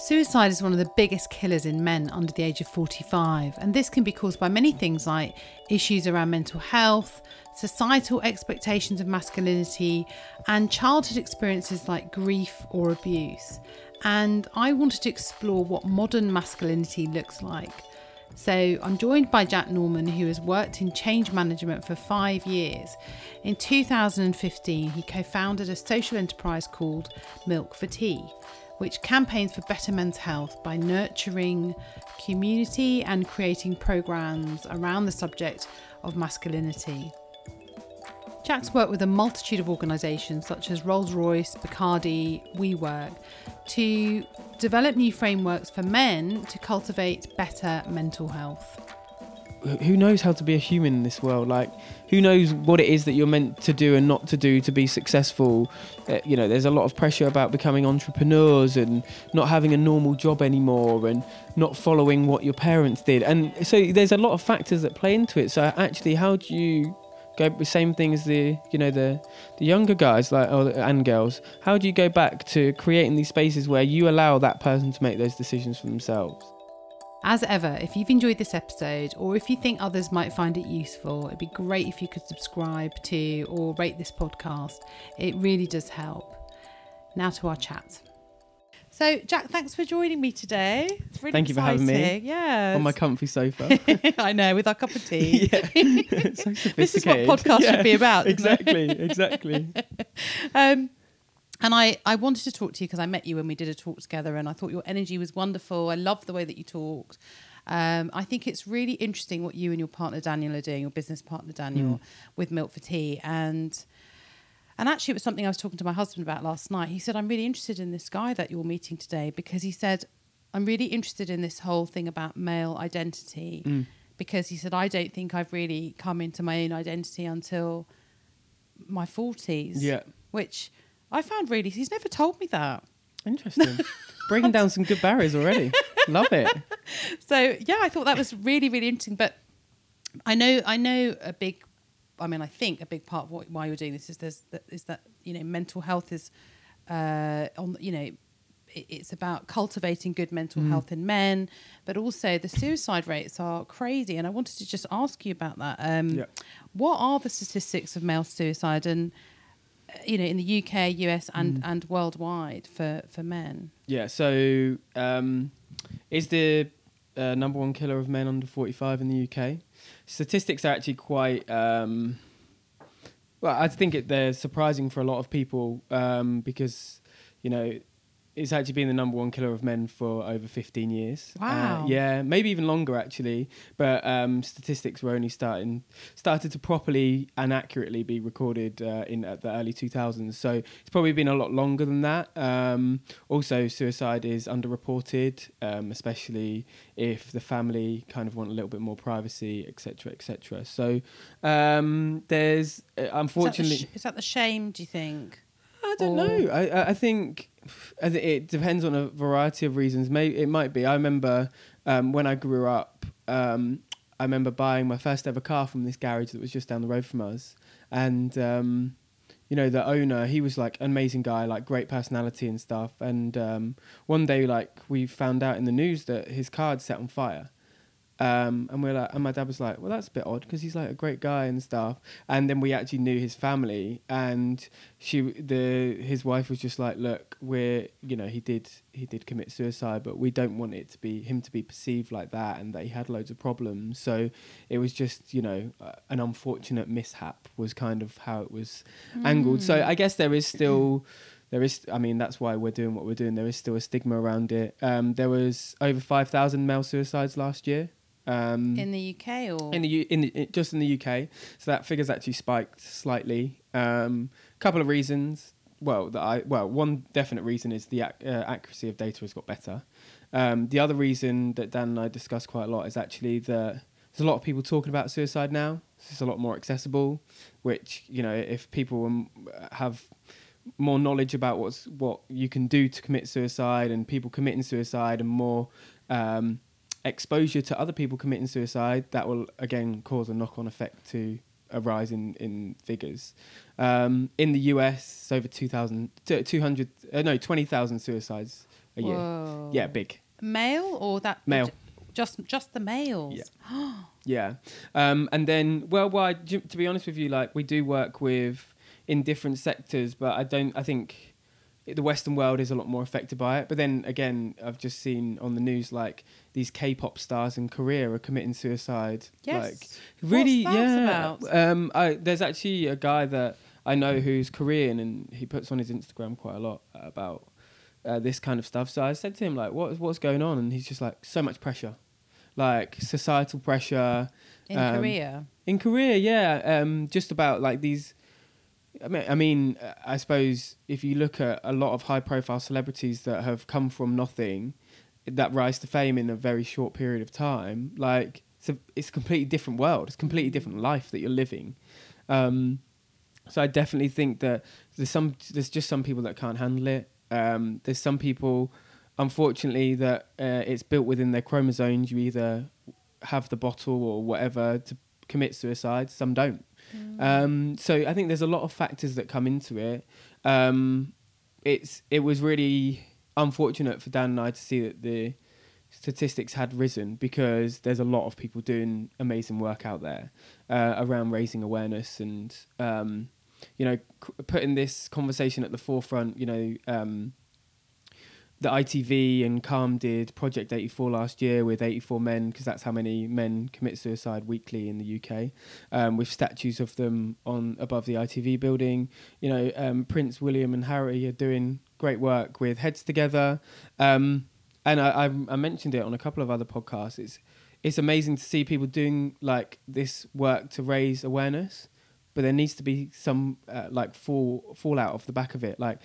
Suicide is one of the biggest killers in men under the age of 45, and this can be caused by many things like issues around mental health, societal expectations of masculinity, and childhood experiences like grief or abuse. And I wanted to explore what modern masculinity looks like. So I'm joined by Jack Norman, who has worked in change management for five years. In 2015, he co founded a social enterprise called Milk for Tea which campaigns for better men's health by nurturing community and creating programs around the subject of masculinity. Jack's worked with a multitude of organisations such as Rolls Royce, Bacardi, WeWork to develop new frameworks for men to cultivate better mental health who knows how to be a human in this world? Like who knows what it is that you're meant to do and not to do to be successful? Uh, you know there's a lot of pressure about becoming entrepreneurs and not having a normal job anymore and not following what your parents did. And so there's a lot of factors that play into it. So actually how do you go the same thing as the you know the the younger guys like or, and girls how do you go back to creating these spaces where you allow that person to make those decisions for themselves as ever, if you've enjoyed this episode or if you think others might find it useful, it'd be great if you could subscribe to or rate this podcast. It really does help. Now to our chat. So, Jack, thanks for joining me today. It's really Thank exciting. you for having me. Yeah. On my comfy sofa. I know, with our cup of tea. yeah. so this is what podcast yeah. should be about. Exactly, exactly. um, and I, I wanted to talk to you because I met you when we did a talk together and I thought your energy was wonderful. I loved the way that you talked. Um, I think it's really interesting what you and your partner Daniel are doing, your business partner Daniel, mm. with Milk for Tea. And and actually, it was something I was talking to my husband about last night. He said, I'm really interested in this guy that you're meeting today because he said, I'm really interested in this whole thing about male identity. Mm. Because he said, I don't think I've really come into my own identity until my 40s. Yeah. Which I found really, he's never told me that. Interesting. Breaking down some good barriers already. Love it. So yeah, I thought that was really, really interesting. But I know, I know a big, I mean, I think a big part of what, why you're doing this is there's is that you know mental health is uh, on you know it's about cultivating good mental mm. health in men, but also the suicide rates are crazy. And I wanted to just ask you about that. Um, yeah. What are the statistics of male suicide, and you know, in the UK, US, and, mm. and worldwide for, for men? Yeah, so um, is the uh, number one killer of men under 45 in the UK. Statistics are actually quite. Um, well, I think it, they're surprising for a lot of people um, because, you know, it's actually been the number one killer of men for over 15 years. Uh, wow. Uh, yeah, maybe even longer actually. But um, statistics were only starting started to properly and accurately be recorded uh, in uh, the early 2000s. So it's probably been a lot longer than that. Um, also, suicide is underreported, um, especially if the family kind of want a little bit more privacy, etc., etc. So um, there's unfortunately, uh, is that, the sh- is that the shame? Do you think? I don't or? know. I I think it depends on a variety of reasons. Maybe it might be. I remember um, when I grew up. Um, I remember buying my first ever car from this garage that was just down the road from us, and um, you know the owner, he was like an amazing guy, like great personality and stuff. And um, one day, like we found out in the news that his car had set on fire, um, and we're like, and my dad was like, well, that's a bit odd because he's like a great guy and stuff. And then we actually knew his family, and she, the his wife was just like, look, we're, you know, he did he did commit suicide, but we don't want it to be him to be perceived like that, and that he had loads of problems. So it was just, you know, uh, an unfortunate mishap was kind of how it was mm. angled. So I guess there is still. there is i mean that's why we're doing what we're doing there is still a stigma around it um, there was over 5000 male suicides last year um, in the UK or in the in, the, just in the UK, so that figure's actually spiked slightly. A um, couple of reasons. Well, that I well, one definite reason is the ac- uh, accuracy of data has got better. Um, the other reason that Dan and I discuss quite a lot is actually that there's a lot of people talking about suicide now. It's a lot more accessible, which you know, if people um, have more knowledge about what's what you can do to commit suicide and people committing suicide and more um, exposure to other people committing suicide, that will again cause a knock on effect to a rise in, in figures. Um, in the US, it's over 2,000, 200, uh, no, 20,000 suicides a year. Yeah, big. Male or that? Male. Just just the males. Yeah. Yeah, um, and then worldwide, to be honest with you, like we do work with in different sectors, but I don't. I think the Western world is a lot more affected by it. But then again, I've just seen on the news like these K-pop stars in Korea are committing suicide. Yes. Like really, yeah. Um, I, there's actually a guy that I know who's Korean, and he puts on his Instagram quite a lot about uh, this kind of stuff. So I said to him like, "What what's going on?" And he's just like, "So much pressure." Like societal pressure, In Um, Korea. in Korea, yeah, um, just about like these. I mean, I mean, I suppose if you look at a lot of high-profile celebrities that have come from nothing, that rise to fame in a very short period of time, like it's a, it's a completely different world. It's a completely different life that you're living. Um, so I definitely think that there's some there's just some people that can't handle it. Um, there's some people, unfortunately, that uh, it's built within their chromosomes. You either have the bottle or whatever to commit suicide. Some don't. Um, so I think there's a lot of factors that come into it. Um, it's it was really unfortunate for Dan and I to see that the statistics had risen because there's a lot of people doing amazing work out there uh, around raising awareness and um, you know c- putting this conversation at the forefront. You know. The ITV and Calm did Project 84 last year with 84 men, because that's how many men commit suicide weekly in the UK, um, with statues of them on above the ITV building. You know, um, Prince William and Harry are doing great work with Heads Together, um, and I, I, I mentioned it on a couple of other podcasts. It's it's amazing to see people doing like this work to raise awareness, but there needs to be some uh, like fall fallout off the back of it, like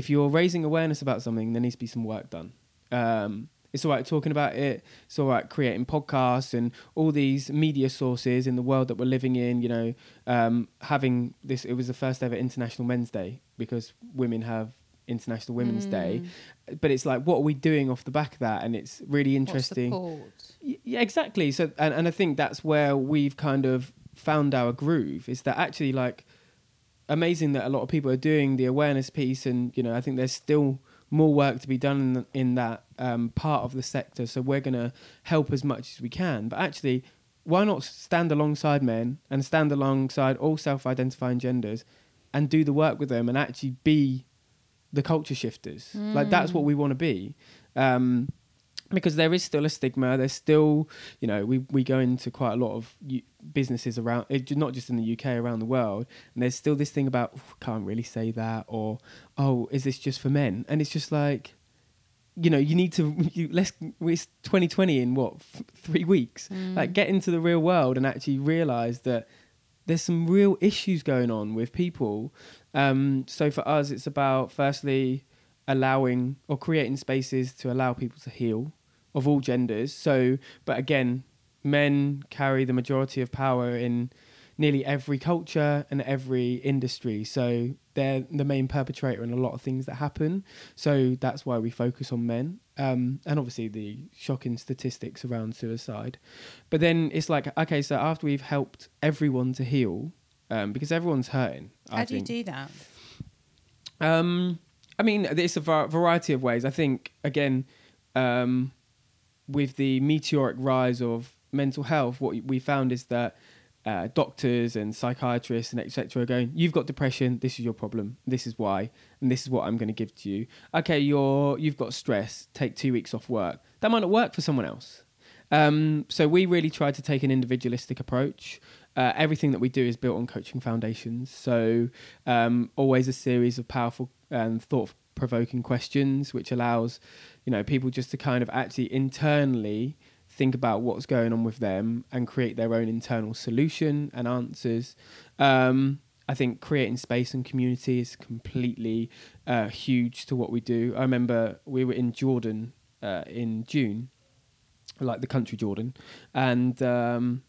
if you're raising awareness about something, there needs to be some work done. Um, it's all right talking about it. It's all right creating podcasts and all these media sources in the world that we're living in. You know, um, having this. It was the first ever International Men's Day because women have International Women's Day. But it's like, what are we doing off the back of that? And it's really interesting. Y- Yeah, exactly. So, and, and I think that's where we've kind of found our groove is that actually, like, amazing that a lot of people are doing the awareness piece, and you know, I think there's still more work to be done in, in that um, part of the sector. So we're going to help as much as we can. But actually, why not stand alongside men and stand alongside all self-identifying genders, and do the work with them, and actually be the culture shifters? Like that's what we want to be. Um, because there is still a stigma. There's still, you know, we, we go into quite a lot of u- businesses around, it, not just in the UK, around the world, and there's still this thing about can't really say that, or oh, is this just for men? And it's just like, you know, you need to you, let's it's 2020 in what f- three weeks? Like get into the real world and actually realize that there's some real issues going on with people. Um, so for us, it's about firstly allowing or creating spaces to allow people to heal of all genders. So, but again, men carry the majority of power in nearly every culture and every industry. So they're the main perpetrator in a lot of things that happen. So that's why we focus on men. Um, and obviously the shocking statistics around suicide. But then it's like, okay, so after we've helped everyone to heal, um, because everyone's hurting. I How do you do that? Um, I mean, it's a variety of ways. I think again, um, with the meteoric rise of mental health, what we found is that uh, doctors and psychiatrists and etc. are going, "You've got depression. This is your problem. This is why, and this is what I'm going to give to you." Okay, you're you've got stress. Take two weeks off work. That might not work for someone else. Um, so we really tried to take an individualistic approach. Uh, everything that we do is built on coaching foundations. So um, always a series of powerful and thought-provoking questions, which allows you know people just to kind of actually internally think about what's going on with them and create their own internal solution and answers. Um, I think creating space and community is completely uh, huge to what we do. I remember we were in Jordan uh, in June, like the country Jordan, and um,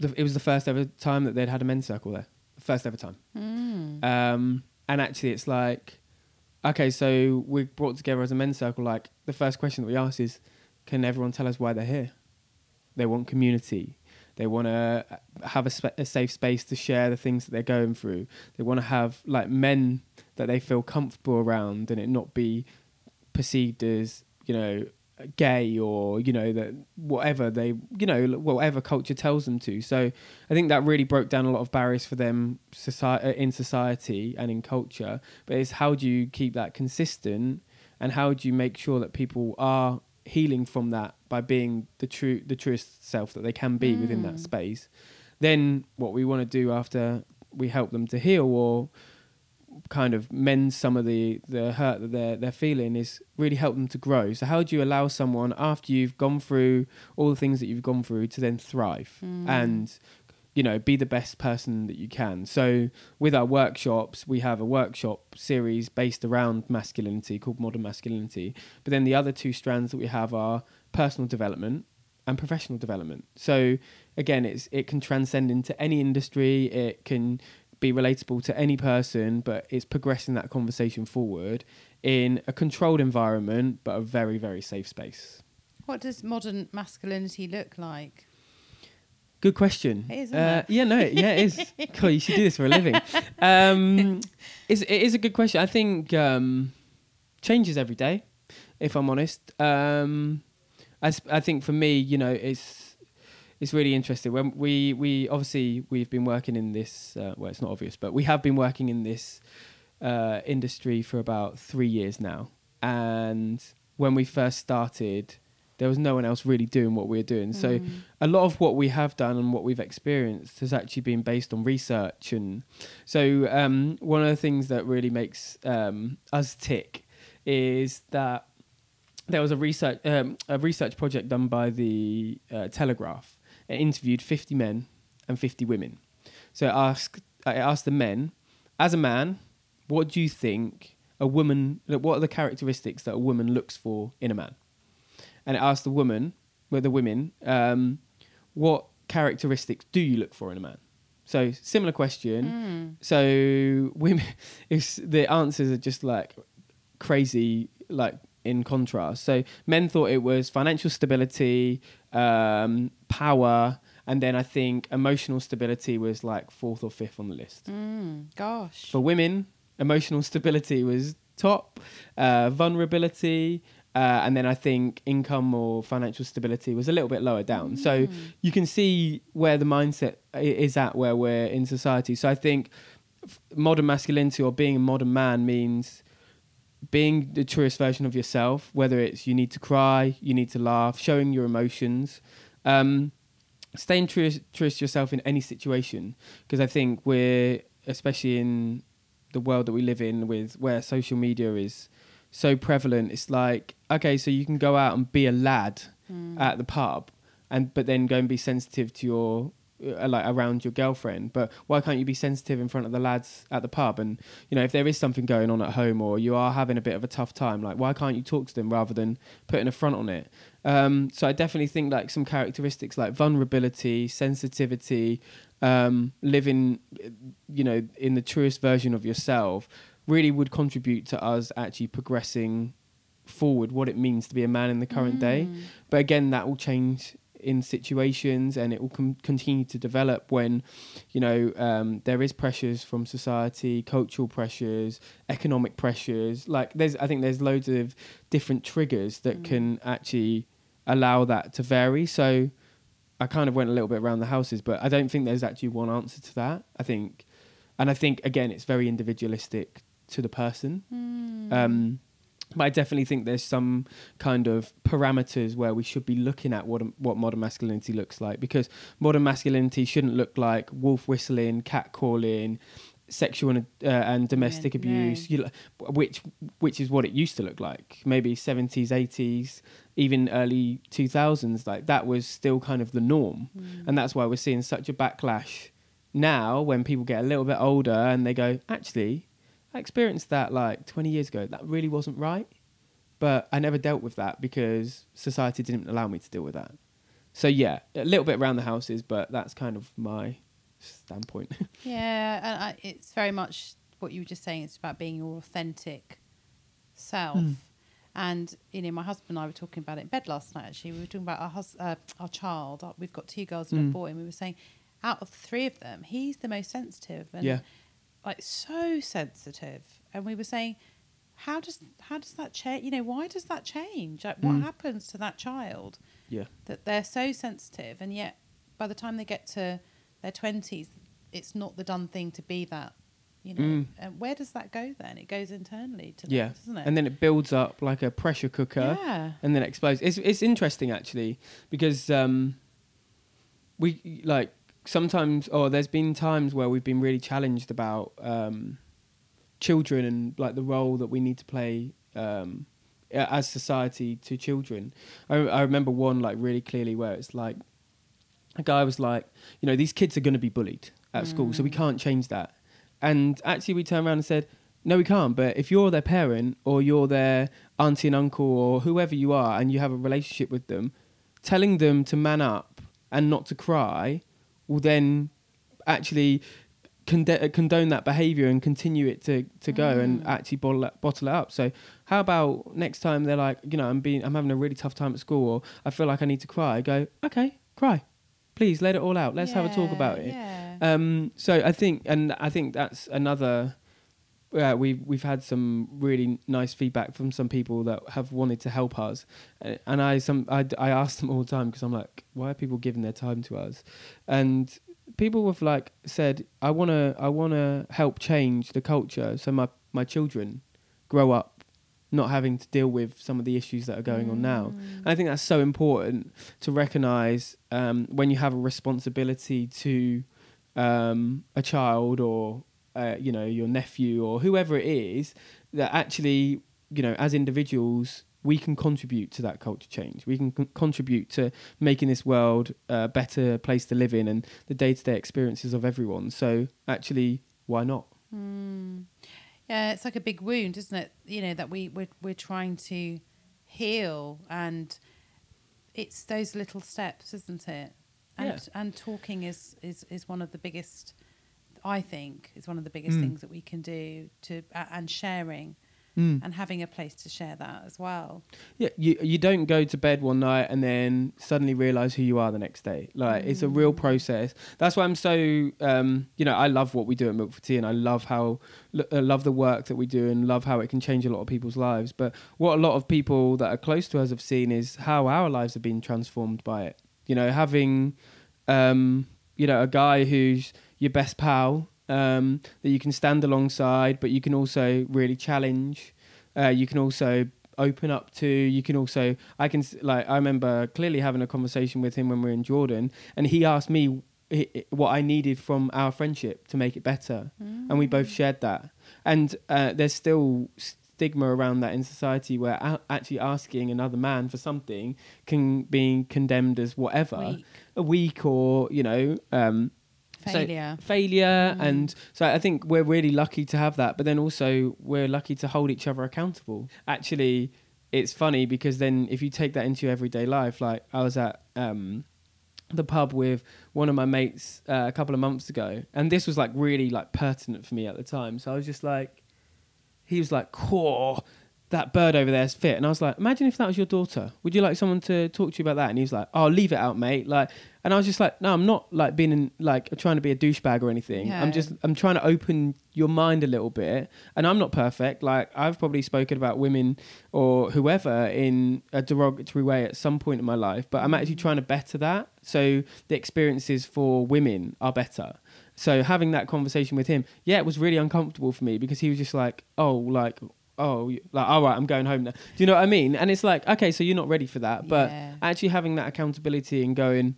the, it was the first ever time that they'd had a men's circle there. First ever time. Mm. Um, and actually, it's like, okay, so we're brought together as a men's circle. Like, the first question that we ask is, can everyone tell us why they're here? They want community. They want to have a, spa- a safe space to share the things that they're going through. They want to have like men that they feel comfortable around and it not be perceived as you know gay or you know that whatever they you know whatever culture tells them to so i think that really broke down a lot of barriers for them society in society and in culture but it's how do you keep that consistent and how do you make sure that people are healing from that by being the true the truest self that they can be mm. within that Mm. space then what we want to do after we help them to heal or kind of mend some of the the hurt that they're they're feeling is really help them to grow. So how do you allow someone after you've gone through all the things that you've gone through to then thrive Mm. and you know be the best person that you can? So with our workshops we have a workshop series based around masculinity called modern masculinity. But then the other two strands that we have are personal development and professional development. So again it's it can transcend into any industry. It can be relatable to any person but it's progressing that conversation forward in a controlled environment but a very very safe space What does modern masculinity look like? Good question. It is, isn't uh, it? Yeah, no, yeah, it is. cool, you should do this for a living. Um, it's, it is a good question. I think um, changes every day, if I'm honest. Um, I, s- I think for me, you know, it's it's really interesting. When we we obviously we've been working in this. Uh, well, it's not obvious, but we have been working in this uh, industry for about three years now. And when we first started, there was no one else really doing what we were doing. So Mm. a lot of what we have done and what we've experienced has actually been based on research and so um, one of the things that really makes um, us tick is that there was a research um, a research project done by the uh, Telegraph. It interviewed 50 men and 50 women. So it asked I asked the men, as a man, what do you think a woman? What are the characteristics that a woman looks for in a man? And it asked the woman, well, the women, um, what characteristics do you look for in a man? So similar question. Mm. So women, it's, the answers are just like crazy, like in contrast. So men thought it was financial stability, um, power, and then I think emotional stability was like fourth or fifth on the list. Mm. Gosh. For women, emotional stability was top, uh, vulnerability, uh, and then I think income or financial stability was a little bit lower down. So Mm. you can see where the mindset is at where we're in society. So I think f- modern masculinity or being a modern man means being the truest version of yourself, whether it's you need to cry, you need to laugh, showing your emotions, um, staying true, truest to yourself in any situation. Because I think we're, especially in the world that we live in, with where social media is so prevalent, it's like okay, so you can go out and be a lad Mm. at the pub, and but then go and be sensitive to your uh, like around your girlfriend. But why can't you be sensitive in front of the lads at the pub? And you know, if there is something going on at home or you are having a bit of a tough time, like why can't you talk to them rather than putting a front on it? Um, so I definitely think like some characteristics like vulnerability, sensitivity, um, living, uh, you know, in the truest version of yourself, really would contribute to us actually progressing forward what it means to be a man in the current day. Mm. But again, that will change in situations and it will com- continue to develop when, you know, um, there is pressures from society, cultural pressures, economic pressures. Like there's, I think there's loads of different triggers that Mm. can actually allow that to vary. So I kind of went a little bit around the houses, but I don't think there's actually one answer to that. I think, and I think again, it's very individualistic to the person. Mm. Um, but I definitely think there's some kind of parameters where we should be looking at what what modern masculinity looks like because modern masculinity shouldn't look like wolf whistling, cat calling, sexual and, uh, and domestic Yeah, abuse, you, which which is what it used to look like. Maybe 70s, 80s, even early 2000s. Like that was still kind of the norm, Mm. and that's why we're seeing such a backlash now when people get a little bit older and they go, actually, I experienced that like 20 years ago. That really wasn't right. But I never dealt with that because society didn't allow me to deal with that. So, yeah, a little bit around the houses, but that's kind of my standpoint. Yeah, and I, it's very much what you were just saying. It's about being your authentic self. Mm. And you know, my husband and I were talking about it in bed last night. Actually, we were talking about our hus- uh, our child. We've got two girls and Mm. a boy, and we were saying, out of the three of them, he's the most sensitive and yeah. Like so sensitive. And we were saying, how does how does that change? You know, why does that change? Like, what Mm. happens to that child Yeah. that they're so sensitive, and yet by the time they get to their twenties, it's not the done thing to be that. You know, Mm. and where does that go then? It goes internally to them, Yeah. doesn't it? And then it builds up like a pressure cooker. yeah, and then it explodes. It's it's interesting actually because um, we like sometimes or there's been times where we've been really challenged about um, children and like the role that we need to play um, as society to children. I, I remember one like really clearly where it's like a guy was like, you know, these kids are going to be bullied at school, so we Mm. can't change that. And actually, we turned around and said, no, we can't. But if you're their parent or you're their auntie and uncle or whoever you are, and you have a relationship with them, telling them to man up and not to cry will then actually conde- uh, condone that behavior and continue it to, to go and Mm. actually bottle it, bottle it up. So how about next time they're like, you know, I'm being, I'm having a really tough time at school, or I feel like I need to cry. Go, okay, cry, please, let it all out. Let's have a talk about it. Yeah. Um, so I think, and I think that's another. Uh, we've we've had some really nice feedback from some people that have wanted to help us, Uh, and I some I, I ask them all the time because I'm like, why are people giving their time to us? And people have like said, I wanna I wanna help change the culture so my my children grow up not having to deal with some of the issues that are going on now. Mm. I think that's so important to recognize um, when you have a responsibility to um, a child or uh, you know your nephew or whoever it is that actually you know as individuals we can contribute to that culture change. We can con- contribute to making this world a better place to live in and the day-to-day experiences of everyone. So actually, why not? Mm. Yeah, it's like a big wound, isn't it? You know that we we're, we're trying to heal, and it's those little steps, isn't it? And Yeah. and talking is is is one of the biggest. I think is one of the biggest Mm. things that we can do to uh, and sharing Mm. and having a place to share that as well. Yeah, you you don't go to bed one night and then suddenly realize who you are the next day. Like it's a real process. That's why I'm so um, you know I love what we do at Milk for Tea and I love how l- uh, love the work that we do and love how it can change a lot of people's lives. But what a lot of people that are close to us have seen is how our lives have been transformed by it. You know, having um, you know a guy who's your best pal um, that you can stand alongside, but you can also really challenge. Uh, you can also open up to. You can also. I can like. I remember clearly having a conversation with him when we were in Jordan, and he asked me what I needed from our friendship to make it better, and we both shared that. And uh, there's still stigma around that in society where a- actually asking another man for something can be condemned as whatever Weak. a weak or you know um, so- Failure. failure Mm. and so i think we're really lucky to have that but then also we're lucky to hold each other accountable actually it's funny because then if you take that into your everyday life like i was at um the pub with one of my mates uh, a couple of months ago and this was like really like pertinent for me at the time so i was just like he was like core that bird over there is fit. And i was like imagine if that was your daughter. Would you like someone to talk to you about that? And he was like oh leave it out mate. Like and i was just like no i'm not like being in, like trying to be a douchebag or anything. Yeah. i'm just i'm trying to open your mind a little bit. And i'm not perfect. Like i've probably spoken about women or whoever in a derogatory way at some point in my life but i'm actually trying to better that. So the experiences for women are better. So having that conversation with him yeah it was really uncomfortable for me because he was just like oh like oh like all right i'm going home now do you know what i mean and it's like okay so you're not ready for that but Yeah. actually having that accountability and going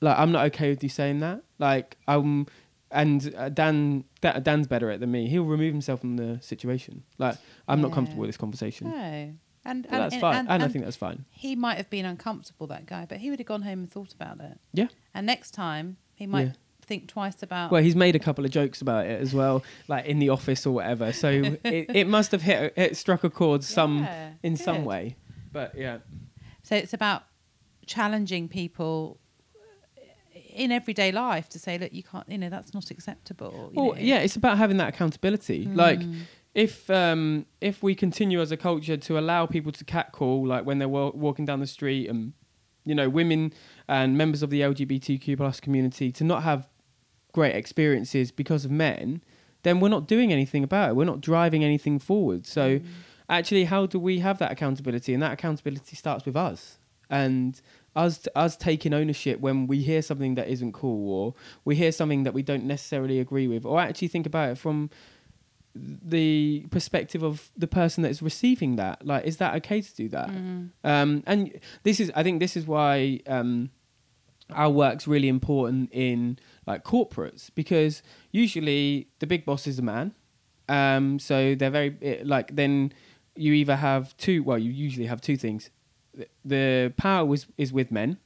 like i'm not okay with you saying that like i'm and uh, dan Da- dan's better at it than me he'll remove himself from the situation like i'm not comfortable with this conversation No. And, and that's and- fine and- and, i think that's fine he might have been uncomfortable, that guy, but he would have gone home and thought about it. Yeah. And next time, he might Yeah. Think twice about. well he's made a couple of jokes about it as well like in the office or whatever so it, it must have hit it struck a chord some Yeah, in some way but yeah So it's about challenging people in everyday life to say, look, you can't, you know, that's not acceptable. Well, know. yeah, it's about having that accountability. Like, Mm. if um, if we continue as a culture to allow people to catcall, like when they're wa- walking down the street, and you know, women and members of the LGBTQ plus community to not have great experiences because of men, then we're not doing anything about it. We're not driving anything forward. So, Mm. actually, how do we have that accountability? And that accountability starts with us and us us taking ownership when we hear something that isn't cool or we hear something that we don't necessarily agree with, or actually think about it from the perspective of the person that is receiving that. Like, is that okay to do that? Mm. Um, and this is, I think, this is why um, our work's really important in like corporates because usually the big boss is a man. Um, so they're very like then you either have two. Well, you usually have two things. The- power was is with men,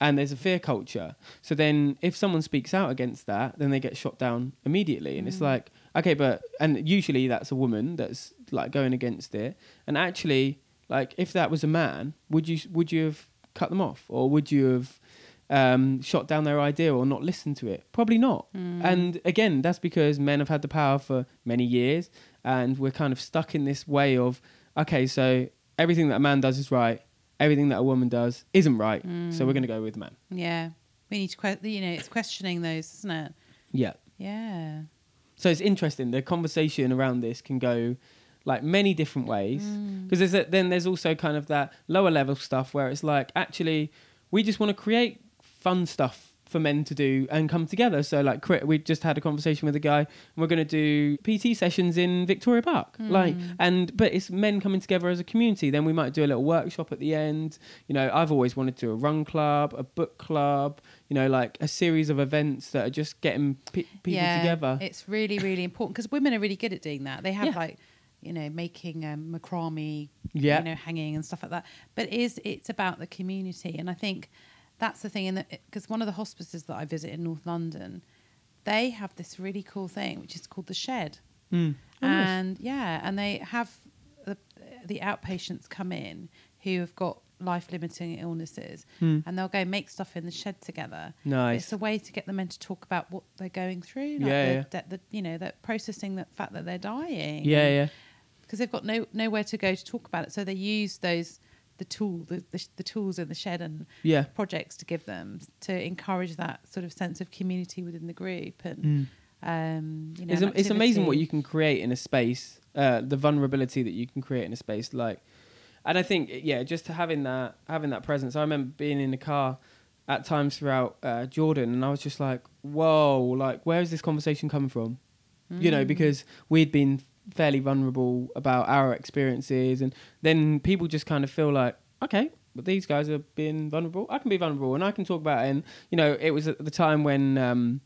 and there's a fear culture. So then, if someone speaks out against that, then they get shot down immediately. And it's Mm. like, okay, but and usually that's a woman that's like going against it. And actually, like if that was a man, would you would you have cut them off, or would you have um, shot down their idea or not listened to it? Probably not. Mm. And again, that's because men have had the power for many years, and we're kind of stuck in this way of okay, so everything that a man does is right, everything that a woman does isn't right, so we're Mm. going to go with man. Yeah. We need to, que- you know, it's questioning those, isn't it? Yeah. Yeah. So it's interesting. The conversation around this can go like many different ways Mm. because there's a, then there's also kind of that lower level stuff where it's like actually we just want to create fun stuff for men to do and come together. So like we just had a conversation with a guy and we're going to do PT sessions in Victoria Park. Like Mm. and but it's men coming together as a community. Then we might do a little workshop at the end. You know, I've always wanted to do a run club, a book club, you know, like a series of events that are just getting pe- people yeah, together. It's really, really important because women are really good at doing that. They have Yeah. like, you know, making um, macrame, Yeah. you know, hanging and stuff like that. But it is it's about the community, and I think that's the thing. In because one of the hospices that I visit in North London, they have this really cool thing which is called the Shed, Mm. Oh, nice. and yeah, and they have the the outpatients come in who have got life limiting illnesses, Hmm. and they'll go make stuff in the shed together. Nice. It's a way to get the men to talk about what they're going through. Like Yeah, the, The, the, you know, that processing the fact that they're dying. Yeah, yeah. Because they've got no nowhere to go to talk about it, so they use those the tool the, the, the tools in the shed and Yeah. projects to give them to encourage that sort of sense of community within the group and Mm. um you know It's, it's amazing what you can create in a space, uh, the vulnerability that you can create in a space. Like, and I think, yeah, just having that, having that presence. I remember being in the car at times throughout uh, Jordan, and I was just like, whoa, like, where is this conversation coming from? You know, Mm. because we'd been fairly vulnerable about our experiences, and then people just kind of feel like, okay. But these guys are being vulnerable. I can be vulnerable, and I can talk about it. And you know, it was at the time when um,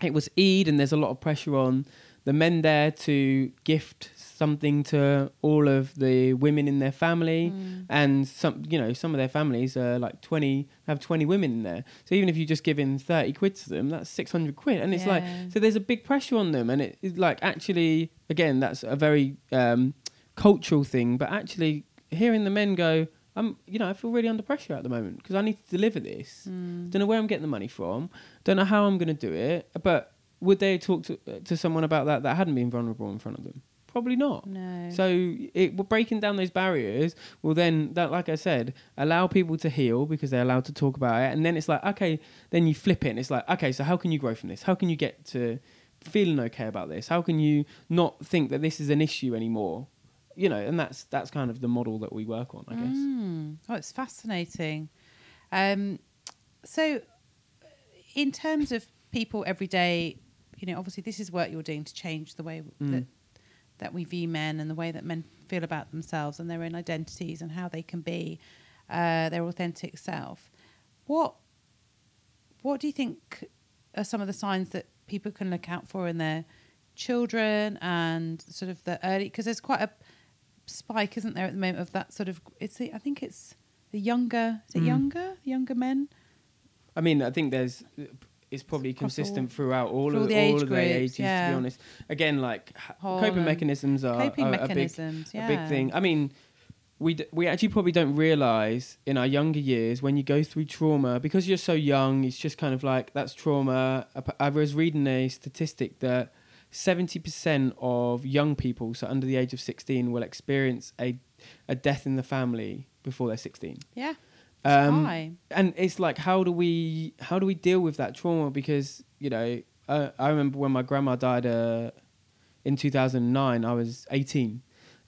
it was Eid, and there's a lot of pressure on the men there to gift something to all of the women in their family, Mm. and some, you know, some of their families are like twenty have twenty women in there. So even if you just give in thirty quid to them, that's six hundred quid, and it's like so there's a big pressure on them, and it's like actually again that's a very um, cultural thing, but actually hearing the men go. I'm, you know, I feel really under pressure at the moment because I need to deliver this. Mm. Don't know where I'm getting the money from. Don't know how I'm going to do it. But would they talk to to someone about that that hadn't been vulnerable in front of them? Probably not. no So it we're breaking down those barriers will then that like I said allow people to heal because they're allowed to talk about it and then it's like okay then you flip it and it's like okay so how can you grow from this how can you get to feeling okay about this how can you not think that this is an issue anymore you know and that's that's kind of the model that we work on I guess Mm. Oh, it's fascinating. Um, so, in terms of people every day, you know, obviously this is work you're doing to change the way Mm. that that we view men and the way that men feel about themselves and their own identities and how they can be uh, their authentic self. What What do you think are some of the signs that people can look out for in their children and sort of the early? Because there's quite a spike, isn't there, at the moment of that sort of? It's the, I think it's the younger. Is it Mm. younger? Younger men. I mean, I think there's it's probably consistent all- throughout all of the all age of the ages. To be honest, again, like h- coping mechanisms are, Coping are a big yeah. a big thing. I mean, we d- we actually probably don't realize in our younger years when you go through trauma because you're so young. It's just kind of like that's trauma. I was reading a statistic that seventy percent of young people, so under the age of sixteen, will experience a a death in the family before they're sixteen. Yeah. Um, and it's like how do we how do we deal with that trauma because you know uh, i remember when my grandma died uh, in 2009, I was 18.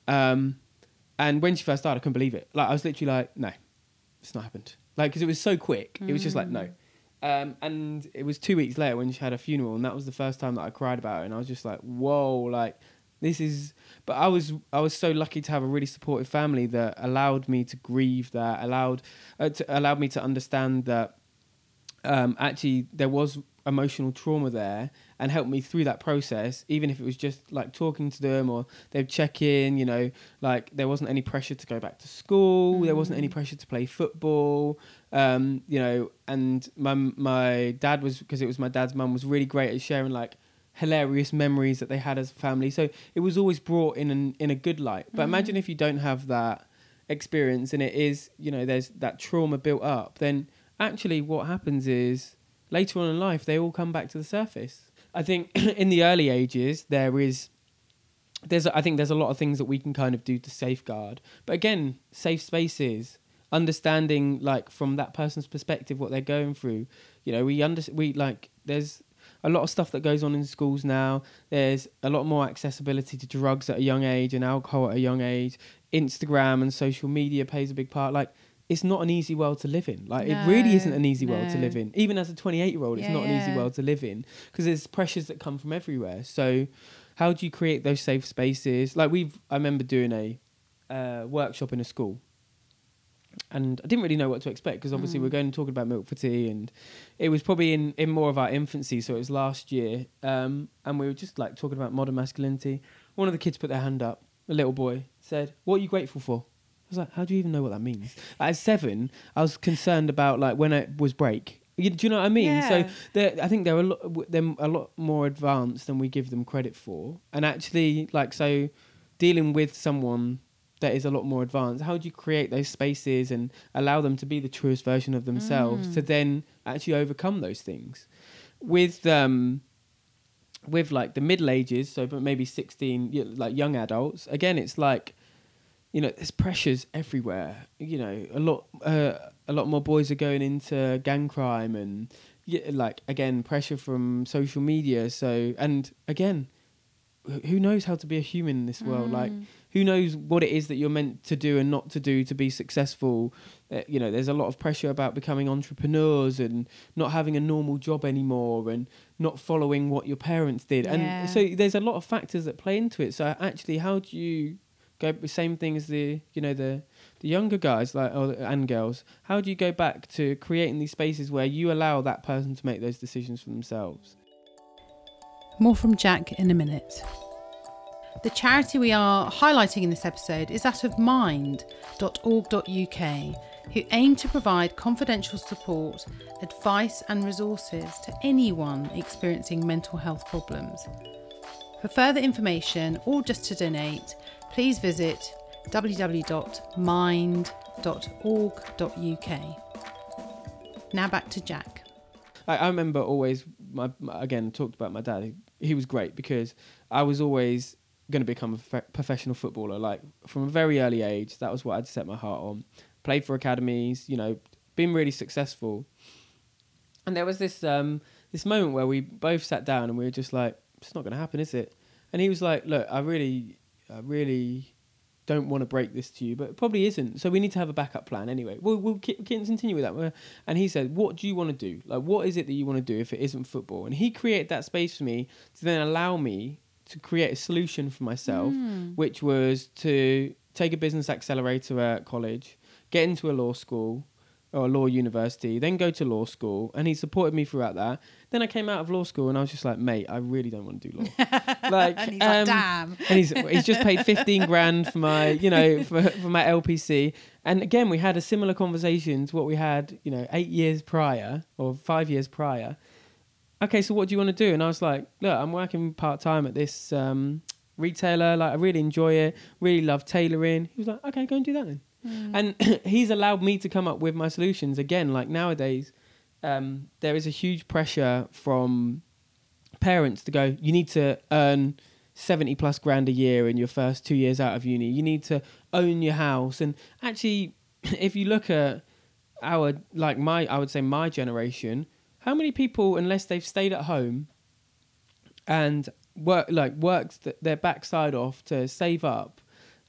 Um, and when she first died, I couldn't believe it. Like I was literally like, no, it's not happened. Like because it was so quick, it was just like no. Um, and it was two weeks later when she had a funeral, and that was the first time that I cried about it. And I was just like, whoa, like this is. But I was I was so lucky to have a really supportive family that allowed me to grieve that, allowed uh, to, allowed me to understand that um, actually there was emotional trauma there and helped me through that process even if it was just like talking to them or they'd check in you know like there wasn't any pressure to go back to school mm. there wasn't any mm. pressure to play football um, you know and my my dad was because it was my dad's mum was really great at sharing like hilarious memories that they had as a family so it was always brought in an, in a good light but mm. imagine if you don't have that experience and it is you know there's that trauma built up then actually what happens is later on in life they all come back to the surface I think in the early ages there is there's I think there's a lot of things that we can kind of do to safeguard. But again, safe spaces, understanding like from that person's perspective what they're going through. You know, we under we like there's a lot of stuff that goes on in schools now. There's a lot more accessibility to drugs at a young age and alcohol at a young age. Instagram and social media plays a big part. Like it's not an easy world to live in. Like no, it really isn't an easy no. world to live in. Even as a 28 year old, it's yeah, not an easy world to live in because there's pressures that come from everywhere. So how do you create those safe spaces? Like we've, I remember doing a uh, workshop in a school. And I didn't really know what to expect because obviously mm. we're going to talk about milk for tea, and it was probably in, in more of our infancy, so it was last year. Um, and we were just like talking about modern masculinity. One of the kids put their hand up, a little boy said, "What are you grateful for?" I was like, how do you even know what that means? At seven, I was concerned about like when it was break. You, do you know what I mean? Yeah. So I think they're a lot, they're a lot more advanced than we give them credit for. And actually, like, so dealing with someone that is a lot more advanced, how do you create those spaces and allow them to be the truest version of themselves mm. to then actually overcome those things? With um, with like the middle ages, so but maybe sixteen, like young adults. Again, it's like you know, there's pressures everywhere. You know, a lot, uh, a lot more boys are going into gang crime and, like again, pressure from social media. So, and again, who knows how to be a human in this world? Mm. Like, who knows what it is that you're meant to do and not to do to be successful? Uh, you know, there's a lot of pressure about becoming entrepreneurs and not having a normal job anymore and not following what your parents did. Yeah. And so there's a lot of factors that play into it. So actually, how do you go The same thing as the you know the the younger guys like or, and girls how do you go back to creating these spaces where you allow that person to make those decisions for themselves more from jack in a minute the charity we are highlighting in this episode is that of mind.org.uk who aim to provide confidential support advice and resources to anyone experiencing mental health problems for further information or just to donate please visit www.mind.org.uk. Now back to Jack. I, I remember always, my, again, talked about my dad. He, was great because I was always going to become a professional footballer. Like from a very early age, that was what I'd set my heart on. Played for academies, you know, been really successful. And there was this um, this moment where we both sat down and we were just like, "It's not going to happen, is it?" And he was like, "Look, I really, I really don't want to break this to you, but it probably isn't. So we need to have a backup plan anyway. We'll, we'll continue with that. And he said, What do you want to do? Like, what is it that you want to do if it isn't football? And he created that space for me to then allow me to create a solution for myself, mm. which was to take a business accelerator at college, get into a law school, or law university, then go to law school, and he supported me throughout that. Then I came out of law school, and I was just like, mate, I really don't want to do law. like, and he's um, like, damn. And he's he's just paid fifteen grand for my, you know, for, for my LPC. And again, we had a similar conversation to what we had, you know, eight years prior or five years prior. Okay, so what do you want to do? And I was like, look, I'm working part time at this um, retailer. Like, I really enjoy it. Really love tailoring. He was like, okay, go and do that then. Mm. And he's allowed me to come up with my solutions. Again, like nowadays, um, there is a huge pressure from parents to go, you need to earn 70 plus grand a year in your first two years out of uni. You need to own your house. And actually, if you look at our, like my, I would say my generation, how many people, unless they've stayed at home and work like worked th- their backside off to save up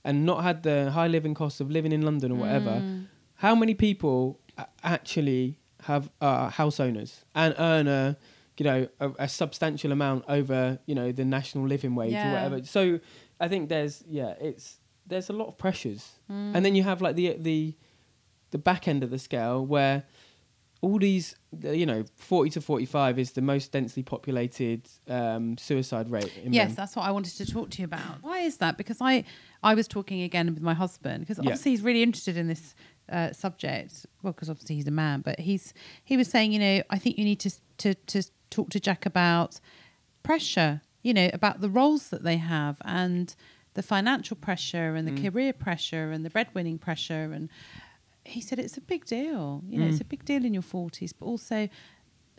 and not had the high living costs of living in London or whatever. Mm. How many people actually have uh, house owners and earn a you know a, a substantial amount over you know the national living wage Yeah. or whatever? So I think there's yeah it's there's a lot of pressures, Mm. and then you have like the the the back end of the scale where all these you know 40 to 45 is the most densely populated um, suicide rate in Yes, men. that's what I wanted to talk to you about. Why is that? Because I, I was talking again with my husband because Yeah. obviously he's really interested in this uh, subject. Well, because obviously he's a man, but he's he was saying, you know, I think you need to to to talk to Jack about pressure. You know, about the roles that they have and the financial pressure and the Mm. career pressure and the breadwinning pressure and he said it's a big deal. You know, it's Mm. a big deal in your forties, but also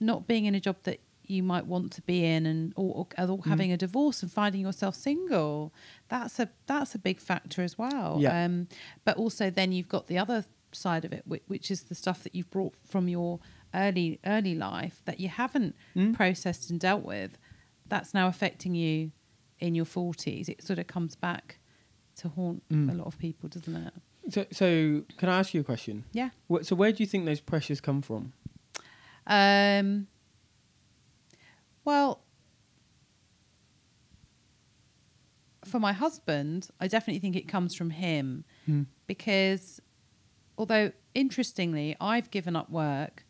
not being in a job that you might want to be in, and or, or, or having a divorce and finding yourself single. That's a that's a big factor as well. Yeah. Um, but also then you've got the other side of it, which, which is the stuff that you've brought from your early early life that you haven't Mm. processed and dealt with. That's now affecting you in your forties. It sort of comes back to haunt Mm. a lot of people, doesn't it? So, so can I ask you a question? Yeah. What, so where do you think those pressures come from? Um, well, for my husband, I definitely think it comes from him Hmm. because, although interestingly, I've given up work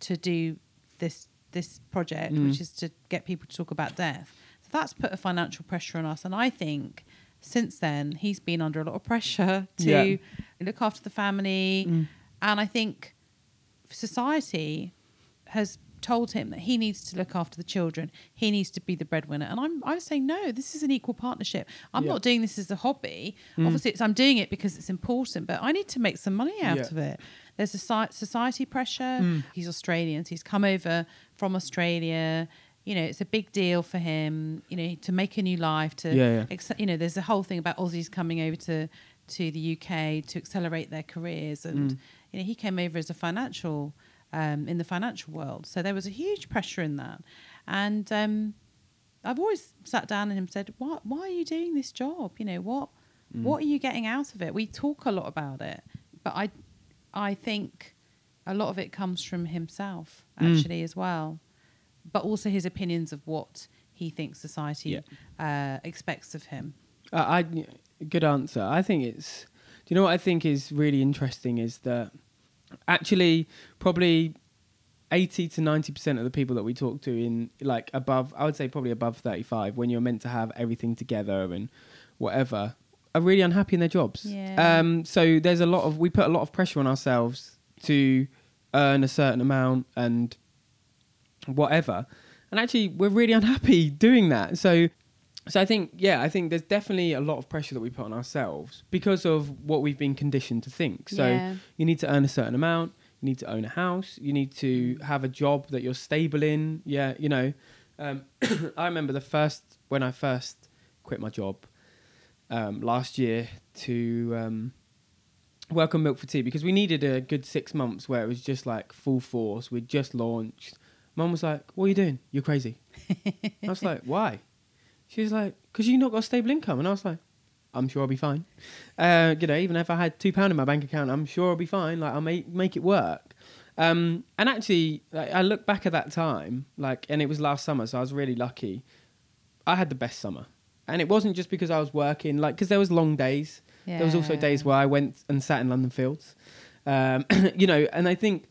to do this this project, Mm. which is to get people to talk about death. So that's put a financial pressure on us, and I think since then he's been under a lot of pressure to Yeah. look after the family, Mm. and I think society has told him that he needs to look after the children. He needs to be the breadwinner. And I'm I was saying, no, this is an equal partnership. I'm Yeah. not doing this as a hobby. Mm. Obviously, it's, I'm doing it because it's important, but I need to make some money out Yeah. of it. There's a society pressure. Mm. He's Australian. So he's come over from Australia. You know, it's a big deal for him, you know, to make a new life, to, Yeah, yeah. acce- you know, there's a whole thing about Aussies coming over to, to the UK to accelerate their careers. And, Mm. you know, he came over as a financial um, in the financial world. So there was a huge pressure in that. And um, I've always sat down and him said, "Why? Why are you doing this job? You know what? Mm. What are you getting out of it? We talk a lot about it, but I, I think a lot of it comes from himself Mm. actually as well, but also his opinions of what he thinks society uh, expects of him. Uh, I good answer. I think it's. Do you know what I think is really interesting is that actually probably eighty to ninety percent of the people that we talk to in like above, I would say probably above thirty-five, when you're meant to have everything together and whatever, are really unhappy in their jobs. Yeah. Um. So there's a lot of we put a lot of pressure on ourselves to earn a certain amount and whatever, and actually we're really unhappy doing that. So so I think, yeah, I think there's definitely a lot of pressure that we put on ourselves because of what we've been conditioned to think. So Yeah. you need to earn a certain amount, you need to own a house, you need to have a job that you're stable in. Yeah, you know, um, I remember the first when I first quit my job um, last year to um, work on Milk for Tea because we needed a good six months where it was just like full force. We'd just launched. Mum was like, "What are you doing? You're crazy." I was like, "Why?" She was like, "Cause you not got a stable income," and I was like, "I'm sure I'll be fine." Uh, you know, even if I had two pound in my bank account, I'm sure I'll be fine. Like I'll make make it work. Um, and actually, like, I look back at that time, like, and it was last summer, so I was really lucky. I had the best summer, and it wasn't just because I was working, like, because there was long days. There was also days where I went and sat in London Fields, um, you know. And I think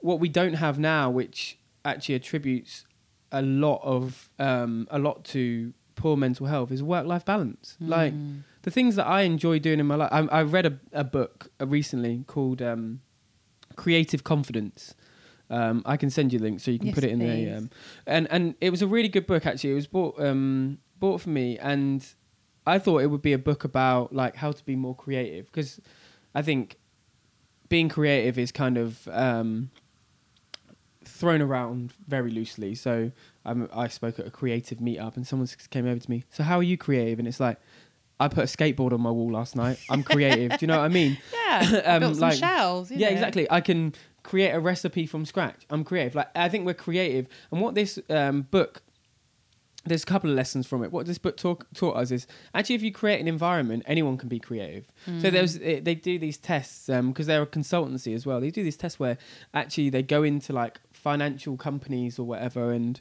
what we don't have now, which actually attributes a lot of um, a lot to poor mental health, is work life balance. Like Mm. the things that I enjoy doing in my life. I, I read a, a book uh, recently called um, Creative Confidence. Um, I can send you a link so you can Yes, put it in please. there. Um, and and it was a really good book actually. It was bought um, bought for me, and I thought it would be a book about like how to be more creative because I think being creative is kind of um, thrown around very loosely. So I'm, I spoke at a creative meetup, and someone came over to me. So how are you creative? And it's like. I put a skateboard on my wall last night. I'm creative. Do you know what I mean? Yeah, Um, built some like- shells. yeah, know. exactly. I can create a recipe from scratch. I'm creative. Like I think we're creative, and what this um, book there's a couple of lessons from it. What this book talk, taught us is actually if you create an environment, anyone can be creative. So there's they do these tests because they're a consultancy as well. They do these tests where actually they go into like financial companies or whatever and.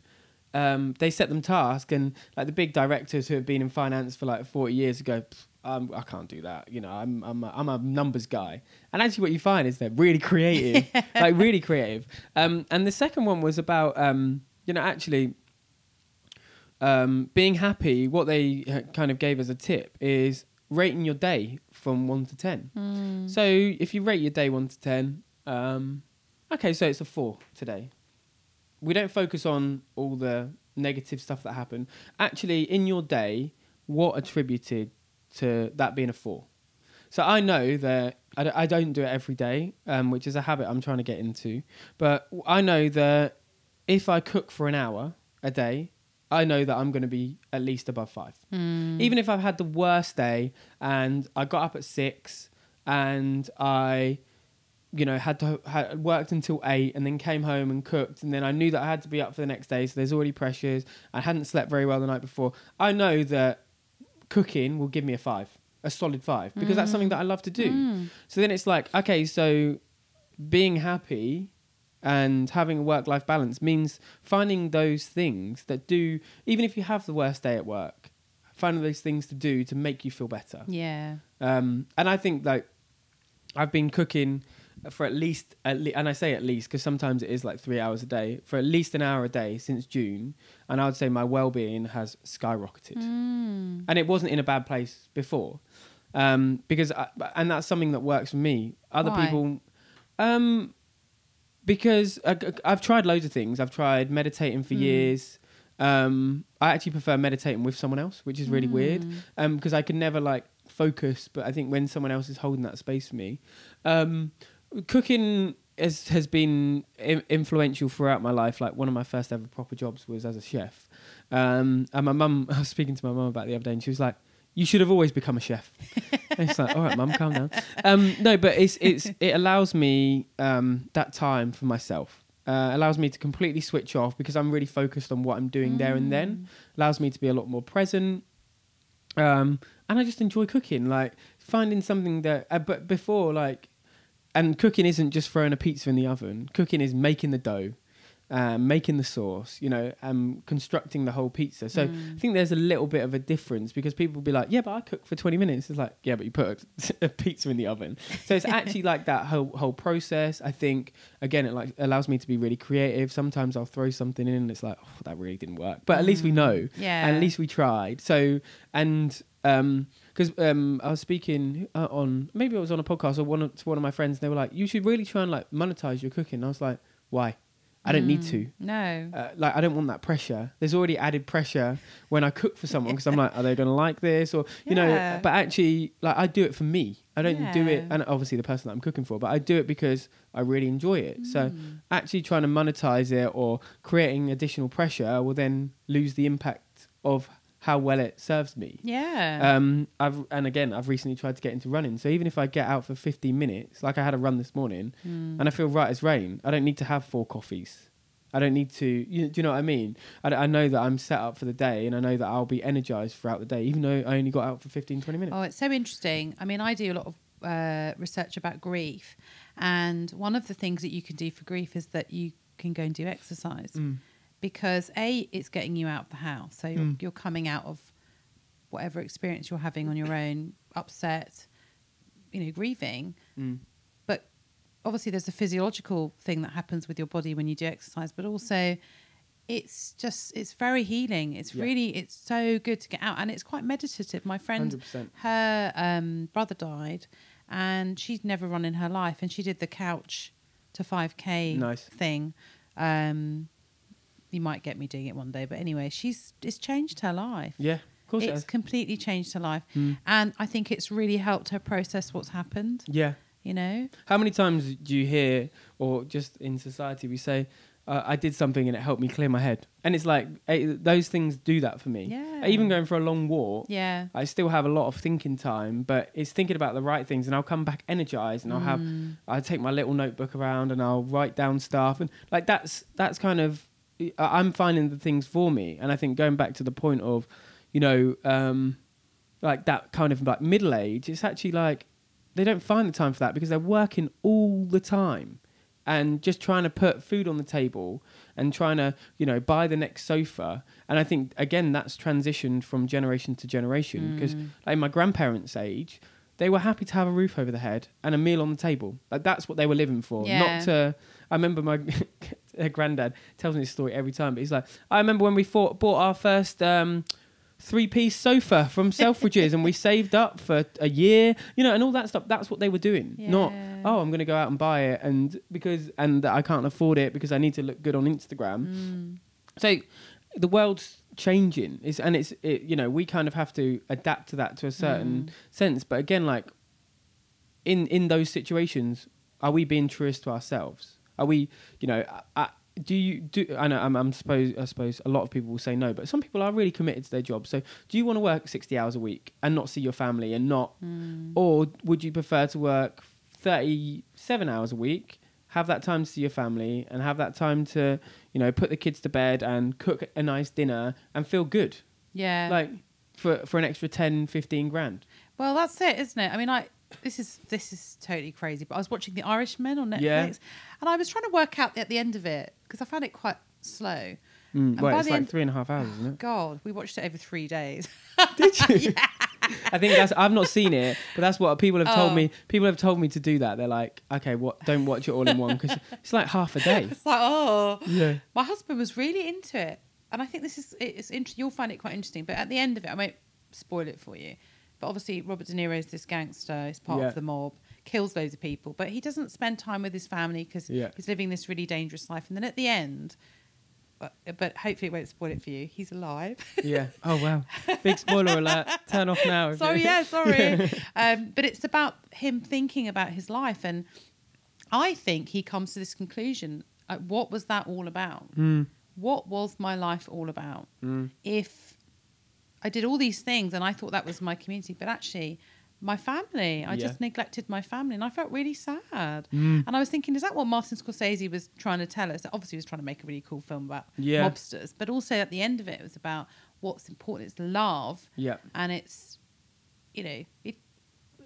Um, they set them task and like the big directors who have been in finance for like 40 years ago um, I can't do that. You know, I'm I'm a, I'm a numbers guy. And actually, what you find is they're really creative, like really creative. Um, and the second one was about um, you know actually um, being happy. What they uh, kind of gave as a tip is rating your day from one to ten. Mm. So if you rate your day one to ten, um, okay, so it's a four today. We don't focus on all the negative stuff that happened. Actually, in your day, what attributed to that being a four? So I know that I, d- I don't do it every day, um, which is a habit I'm trying to get into. But I know that if I cook for an hour a day, I know that I'm going to be at least above five. Mm. Even if I've had the worst day and I got up at six and I, you know, had to had worked until eight and then came home and cooked and then I knew that I had to be up for the next day. So there's already pressures. I hadn't slept very well the night before. I know that cooking will give me a five, a solid five, because that's something that I love to do. Mm. So then it's like, okay, so being happy and having a work life balance means finding those things that do, even if you have the worst day at work, finding those things to do to make you feel better. Yeah. Um, and I think like I've been cooking for at least, at le- and I say at least because sometimes it is like three hours a day, for at least an hour a day since June. And I would say my well being has skyrocketed Mm. and it wasn't in a bad place before um, because I, and that's something that works for me other Why? people um, because I, have tried loads of things i've tried meditating for Mm. years um, i actually prefer meditating with someone else which is really weird Mm. because i can never like focus but i think when someone else is holding that space for me um, cooking has, has been influential throughout my life like one of my first ever proper jobs was as a chef um, and my mum, I was speaking to my mum about the other day, and she was like, "You should have always become a chef." and it's like, "All right, mum, calm down." Um, no, but it's it's it allows me um, that time for myself. Uh, allows me to completely switch off because I'm really focused on what I'm doing there and then. Allows me to be a lot more present. Um, and I just enjoy cooking, like finding something that. Uh, but before, like, and cooking isn't just throwing a pizza in the oven. Cooking is making the dough, um, making the sauce, you know, um, constructing the whole pizza. So Mm. I think there's a little bit of a difference because people will be like, yeah, but I cook for 20 minutes. It's like, yeah, but you put a, a pizza in the oven. So it's actually like that whole whole process. I think again, it like allows me to be really creative. Sometimes I'll throw something in and it's like, oh, that really didn't work. But at least we know. Mm. Yeah. And at least we tried. So and um because um, I was speaking uh, on maybe I was on a podcast or one of, to one of my friends. And they were like, "You should really try and like monetize your cooking." And I was like, "Why? I don't need Mm. to. No. Uh, like I don't want that pressure. There's already added pressure when I cook for someone because I'm like, are they going to like this or you know? But actually, like I do it for me. I don't do it, and obviously the person that I'm cooking for, but I do it because I really enjoy it. So Mm. actually trying to monetize it or creating additional pressure will then lose the impact of how well it serves me. Yeah. Um, I've and again, I've recently tried to get into running. So even if I get out for 15 minutes, like I had a run this morning, Mm. and I feel right as rain, I don't need to have four coffees. I don't need to. You, do you know what I mean? I, I know that I'm set up for the day, and I know that I'll be energized throughout the day, even though I only got out for 15, 20 minutes. Oh, it's so interesting. I mean, I do a lot of uh, research about grief, and one of the things that you can do for grief is that you can go and do exercise Mm. Because a it's getting you out of the house, so you're, Mm. you're coming out of whatever experience you're having on your own, upset, you know, grieving. Mm. But obviously, there's a physiological thing that happens with your body when you do exercise, but also it's just it's very healing it's Yeah. really it's so good to get out and it's quite meditative my friend 100%. her um, brother died and she'd never run in her life and she did the couch to 5k Nice. thing um, you might get me doing it one day but anyway she's it's changed her life Yeah, of course it it's has. completely changed her life Mm. and i think it's really helped her process what's happened Yeah. you know How many times do you hear, or just in society, we say, uh, "I did something and it helped me clear my head," and it's like eh, those things do that for me. Yeah. Even going for a long walk, yeah I still have a lot of thinking time, but it's thinking about the right things, and I'll come back energized, and I'll have Mm. I take my little notebook around and I'll write down stuff, and like that's that's kind of I'm finding the things for me, and I think going back to the point of, you know, um, like that kind of like middle age, it's actually like they don't find the time for that because they're working all the time and just trying to put food on the table and trying to you know buy the next sofa. And i think again that's transitioned from generation to generation because like my grandparents age they were happy to have a roof over the head and a meal on the table. Like that's what they were living for. Yeah. not to i remember my her granddad tells me this story every time but he's like i remember when we fought, bought our first um three piece sofa from Selfridges and we saved up for a year, you know, and all that stuff. That's what they were doing. Not, oh, I'm going to go out and buy it and because, and that I can't afford it because I need to look good on Instagram. Mm. So the world's changing is, and it's, it, you know, we kind of have to adapt to that to a certain sense. But again, like in, in those situations, are we being truest to ourselves? Are we, you know, I, do you do? I know I'm, I'm suppose I suppose a lot of people will say no, but some people are really committed to their job. So, do you want to work 60 hours a week and not see your family and not, mm. or would you prefer to work 37 hours a week, have that time to see your family, and have that time to, you know, put the kids to bed and cook a nice dinner and feel good, Yeah. like for for an extra 10, 15 grand? Well, that's it, isn't it? I mean, I this is this is totally crazy, but I was watching The Irishman on Netflix, Yeah. and I was trying to work out at the end of it because I found it quite slow. Mm, And well, it's like end- three and a half hours, isn't it? God, we watched it over three days. Did you? I think that's. I've not seen it, but that's what people have told Oh. me. People have told me to do that. They're like, okay, what? Don't watch it all in one because it's like half a day. It's like, oh, Yeah. my husband was really into it, and I think this is it's interesting. You'll find it quite interesting. But at the end of it, I won't spoil it for you. But obviously, Robert De Niro is this gangster. He's part Yeah. of the mob, kills loads of people, but he doesn't spend time with his family because Yeah. he's living this really dangerous life. And then at the end, but, but hopefully it won't spoil it for you. He's alive. Yeah. Oh wow. Big spoiler alert. Turn off now. if so you- yeah, sorry. um, but it's about him thinking about his life, and I think he comes to this conclusion: uh, what was that all about? Mm, What was my life all about? mm, If I did all these things and I thought that was my community, but actually. My family, I Yeah. just neglected my family, and I felt really sad. mm. And I was thinking, is that what Martin Scorsese was trying to tell us? Obviously, he was trying to make a really cool film about Yeah. mobsters, but also at the end of it, it was about what's important. It's love, Yeah. and it's you know it,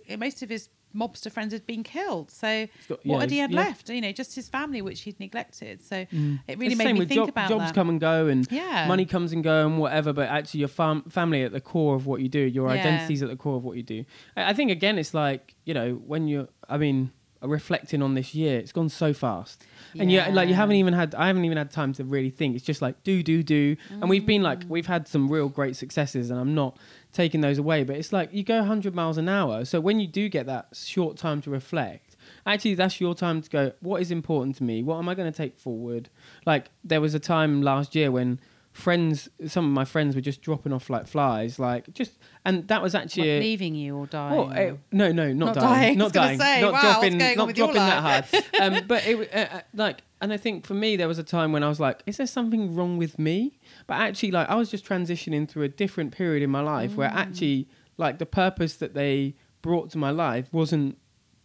it- most of his mobster friends had been killed so got- what yeah, had he had yeah. left you know just his family which he'd neglected so Mm. it really It's made me think job- about jobs that come and go and yeah money comes and go and whatever but actually your fam- family at the core of what you do your Yeah. identity's at the core of what you do I, I think again it's like you know when you're i mean reflecting on this year. It's gone so fast. And yeah like you haven't even had i haven't even had time to really think. It's just like do do do. And we've been like mm. we've had some real great successes and i'm not taking those away but it's like you go 100 miles an hour. So when you do get that short time to reflect actually that's your time to go what is important to me? What am i going to take forward? Like there was a time last year when friends some of my friends were just dropping off like flies like just and that was actually a- leaving you or dying well, eh, no, no, not, Not dying, dying, not dying, say, not wow, dropping, not dropping that hard. um, but it uh, like, and I think for me there was a time when I was like, is there something wrong with me? But actually, like, I was just transitioning through a different period in my life where Mm. actually, like, the purpose that they brought to my life wasn't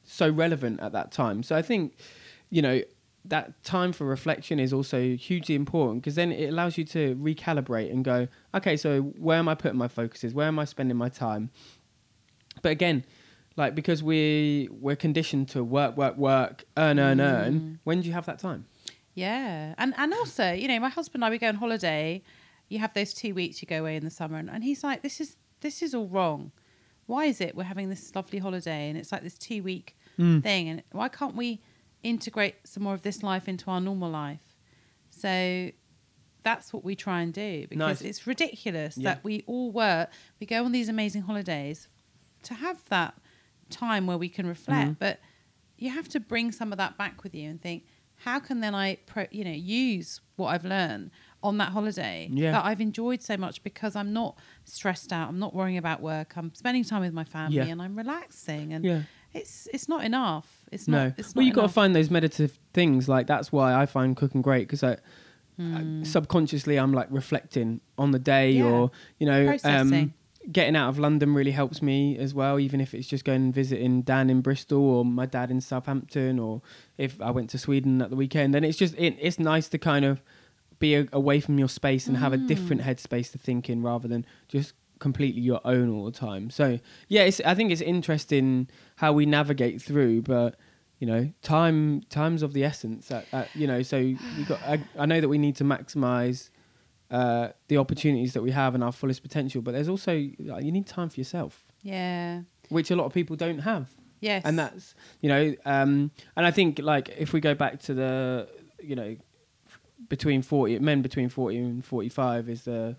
so relevant at that time. So I think, you know, that time for reflection is also hugely important because then it allows you to recalibrate and go, okay, so where am I putting my focuses? Where am I spending my time? But again, like because we we're conditioned to work, work, work, earn, earn, Mm. earn. When do you have that time? Yeah, and and also, you know, my husband and I we go on holiday. You have those two weeks you go away in the summer, and, and he's like, "This is this is all wrong. Why is it we're having this lovely holiday and it's like this two week Mm. thing, and why can't we integrate some more of this life into our normal life?" So that's what we try and do because Nice. it's ridiculous Yeah. that we all work, we go on these amazing holidays to have that time where we can reflect, Mhm. but you have to bring some of that back with you and think, how can then I, pro, you know, use what I've learned on that holiday Yeah. that I've enjoyed so much because I'm not stressed out, I'm not worrying about work, I'm spending time with my family, Yeah. and I'm relaxing, and. It's it's not enough. It's No. not. It's well, not you've got to find those meditative things. Like that's why I find cooking great because I, Hmm. I- subconsciously I'm like reflecting on the day Yeah. or you know um, getting out of London really helps me as well. Even if it's just going and visiting Dan in Bristol or my dad in Southampton or if I went to Sweden at the weekend, then it's just it, it's nice to kind of be a, away from your space and have a Mm. different headspace to think in rather than just completely your own all the time. So yeah, it's, I think it's interesting how we navigate through, but you know, time time's of the essence. At, at, you know, so we got. I, I know that we need to maximize uh, the opportunities that we have and our fullest potential, but there's also like, you need time for yourself, Yeah. which a lot of people don't have Yes. and that's you know um and i think like if we go back to the you know f- between 40 men between 40 and 45 is the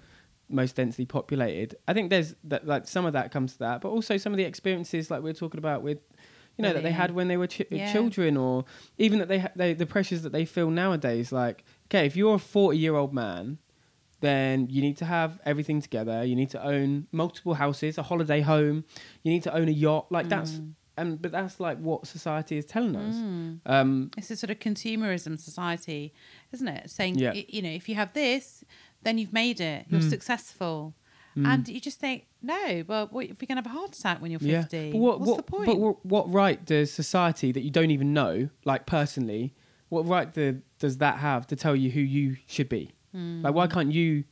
most densely populated i think there's that like some of that comes to that but also some of the experiences like we are talking about with you know that they had when they were chi- Yeah. children or even that they, ha- they the pressures that they feel nowadays like okay if you're a 40 year old man then you need to have everything together you need to own multiple houses a holiday home you need to own a yacht like that's Mm. and but that's like what society is telling us. Mm. Um, It's a sort of consumerism society, isn't it? Saying, Yeah. you know, if you have this, then you've made it. You're Mm. successful. mm. And you just think, no, well, what, if you're going to have a heart attack when you're 50, But what, what's what, the point? But what, what right does society that you don't even know, like personally, what right do, does that have to tell you who you should be? Mm. Like, why can't you,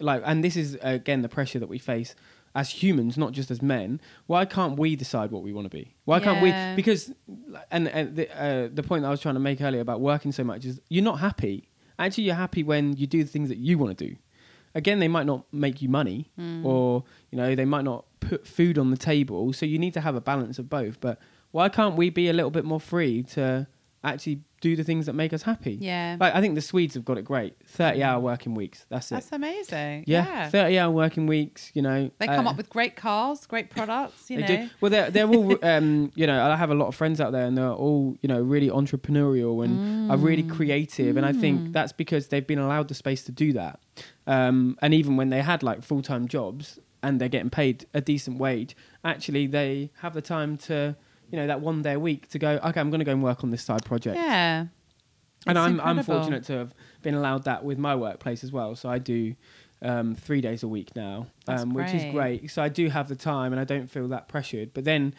like, and this is again the pressure that we face as humans, not just as men. Why can't we decide what we want to be? Why can't we? Because, and, and the, uh, the point that I was trying to make earlier about working so much is you're not happy. Actually, you're happy when you do the things that you want to do. Again, they might not make you money, Mm. or you know, they might not put food on the table. So you need to have a balance of both. But why can't we be a little bit more free to actually do the things that make us happy? yeah. Like I think the Swedes have got it great. Thirty hour working weeks. That's it. That's amazing. yeah, Yeah. thirty hour working weeks. You know, They come uh, up with great cars, great products, you they know. do. Well, they're they're all um, you know. I have a lot of friends out there, and they're all you know really entrepreneurial and are really Mm. creative. And I think Mm. that's because they've been allowed the space to do that. Um, and even when they had like full time jobs and they're getting paid a decent wage, actually they have the time to you know that one day a week to go. Okay, I'm going to go and work on this side project. Yeah. and I'm I'm fortunate to have been allowed that with my workplace as well. So I do um, three days a week now, um, which is great. So I do have the time, and I don't feel that pressured. But then,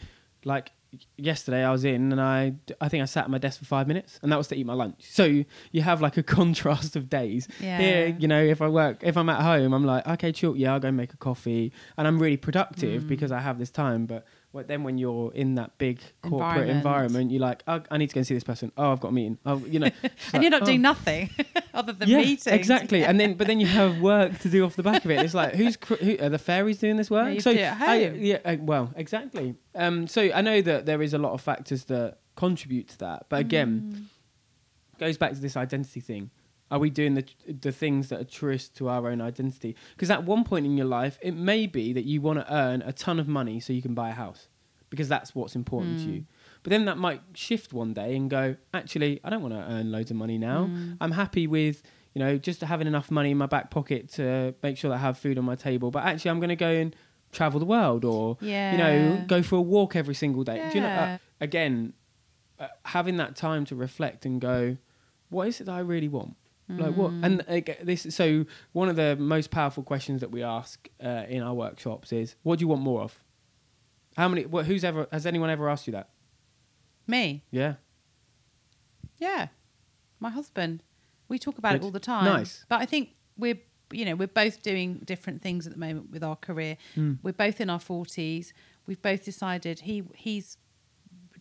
like yesterday, I was in, and I I think I sat at my desk for five minutes, and that was to eat my lunch. So you, you have like a contrast of days. Yeah. Here, you know, if I work, if I'm at home, I'm like, okay, chill, yeah, I'll go make a coffee, and I'm really productive Mm. because I have this time. But what, then when you're in that big corporate Environment. environment, you're like, oh, I need to go and see this person. Oh, I've got a meeting. Oh, you know, and like, you're not oh. doing nothing other than yeah, meetings. exactly. And then, but then you have work to do off the back of it. It's like, who's cr- who, are the fairies doing this work? Yeah, so do it at I- yeah, uh, well, exactly. Um, so I know that there is a lot of factors that contribute to that, but again, Mm. goes back to this identity thing. Are we doing the the things that are truest to our own identity? Because at one point in your life, it may be that you want to earn a ton of money so you can buy a house, because that's what's important to Mm. you. But then that might shift one day and go, actually, I don't want to earn loads of money now. Mm. I'm happy with you know just having enough money in my back pocket to make sure that I have food on my table. But actually, I'm going to go and travel the world, or yeah. you know, go for a walk every single day. Do you know? Uh, again, uh, having that time to reflect and go, what is it that I really want? Like what? And uh, this. So one of the most powerful questions that we ask uh, in our workshops is, what do you want more of? How many? What, who's ever? Has anyone ever asked you that? Me. Yeah. Yeah. My husband. We talk about Good. it all the time. Nice. But I think we're you know, we're both doing different things at the moment with our career. Mm. We're both in our forties. We've both decided he he's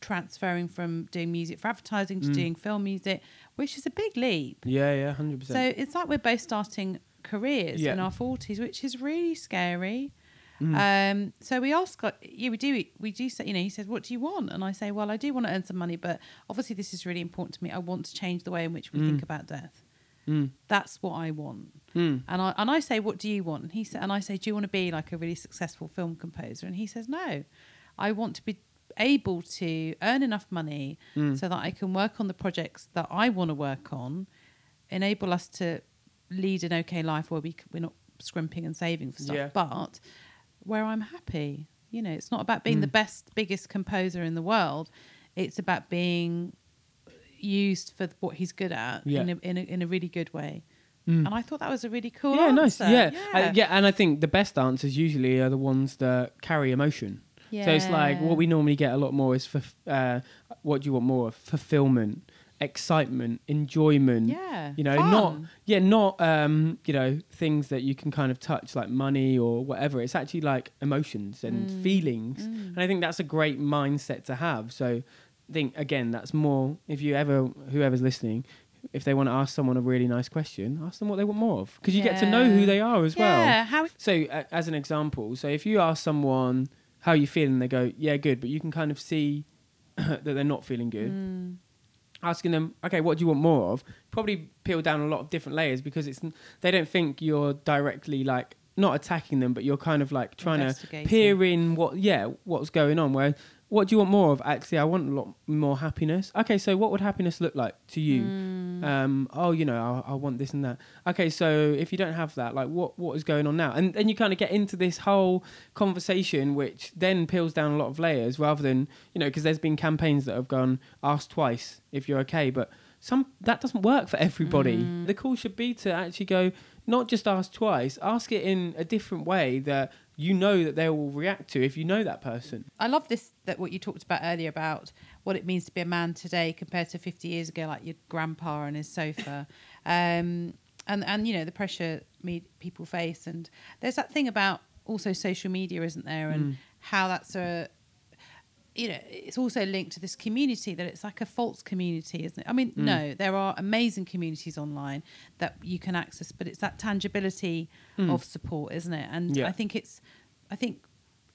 transferring from doing music for advertising to Mm. doing film music, which is a big leap. Yeah. Yeah. 100%. So it's like we're both starting careers Yeah. in our forties, which is really scary. Mm. Um, so we ask, yeah, we do, we do say, you know, he says, what do you want? And I say, well, I do want to earn some money, but obviously this is really important to me. I want to change the way in which we Mm. think about death. Mm. That's what I want. Mm. And I and I say, what do you want? And he said, and I say, do you want to be like a really successful film composer? And he says, no, I want to be able to earn enough money Mm. so that I can work on the projects that I want to work on, enable us to lead an okay life where we c- we're not scrimping and saving for stuff, Yeah. but where I'm happy. You know, it's not about being the Mm. best, biggest composer in the world. It's about being used for what he's good at Yeah. in, a, in, a, in a really good way. Mm. And I thought that was a really cool yeah, nice. answer. Yeah, yeah. Uh, yeah. And I think the best answers usually are the ones that carry emotion. So it's like what we normally get a lot more is for uh, what do you want more of fulfillment, excitement, enjoyment. Yeah. You know, fun. not yeah, not um, you know, things that you can kind of touch like money or whatever. It's actually like emotions and Mm. feelings. And I think that's a great mindset to have. So I think again, that's more if you ever whoever's listening, if they want to ask someone a really nice question, ask them what they want more of because you get to know who they are as well. Yeah. How So, uh, as an example, so if you ask someone how are you feeling, they go, "Yeah, good," but you can kind of see that they're not feeling good. Mm. Asking them, "Okay, what do you want more of?" Probably peel down a lot of different layers because it's n- they don't think you're directly like not attacking them, but you're kind of like trying to peer in what, yeah, what's going on. Where what do you want more of? Actually, I want a lot more happiness. Okay, so what would happiness look like to you? Mm. um, oh, you know, I, I want this and that. Okay, so if you don't have that, like, what what is going on now? And then you kind of get into this whole conversation, which then peels down a lot of layers, rather than you know, because there's been campaigns that have gone ask twice if you're okay, but some that doesn't work for everybody. Mm. The call should be to actually go not just ask twice, ask it in a different way that you know that they will react to if you know that person. I love this that what you talked about earlier about what it means to be a man today compared to 50 years ago, like your grandpa on his sofa, um, and and you know the pressure me people face, and there's that thing about also social media, isn't there, and Mm. how that's a you know it's also linked to this community that it's like a false community isn't it i mean Mm. no there are amazing communities online that you can access but it's that tangibility Mm. of support isn't it and Yeah. i think it's i think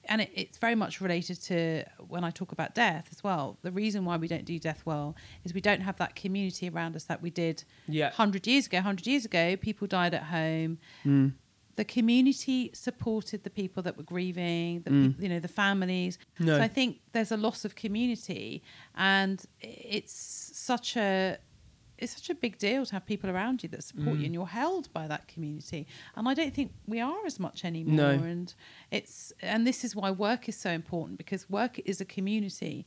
and it, it's very much related to when I talk about death as well. The reason why we don't do death well is we don't have that community around us that we did Yeah. 100 years ago. 100 years ago, people died at home. Mm. The community supported the people that were grieving, the Mm. you know, the families. No. So I think there's a loss of community, and it's such a it's such a big deal to have people around you that support Mm. you, and you're held by that community. And I don't think we are as much anymore. No. And it's and this is why work is so important because work is a community.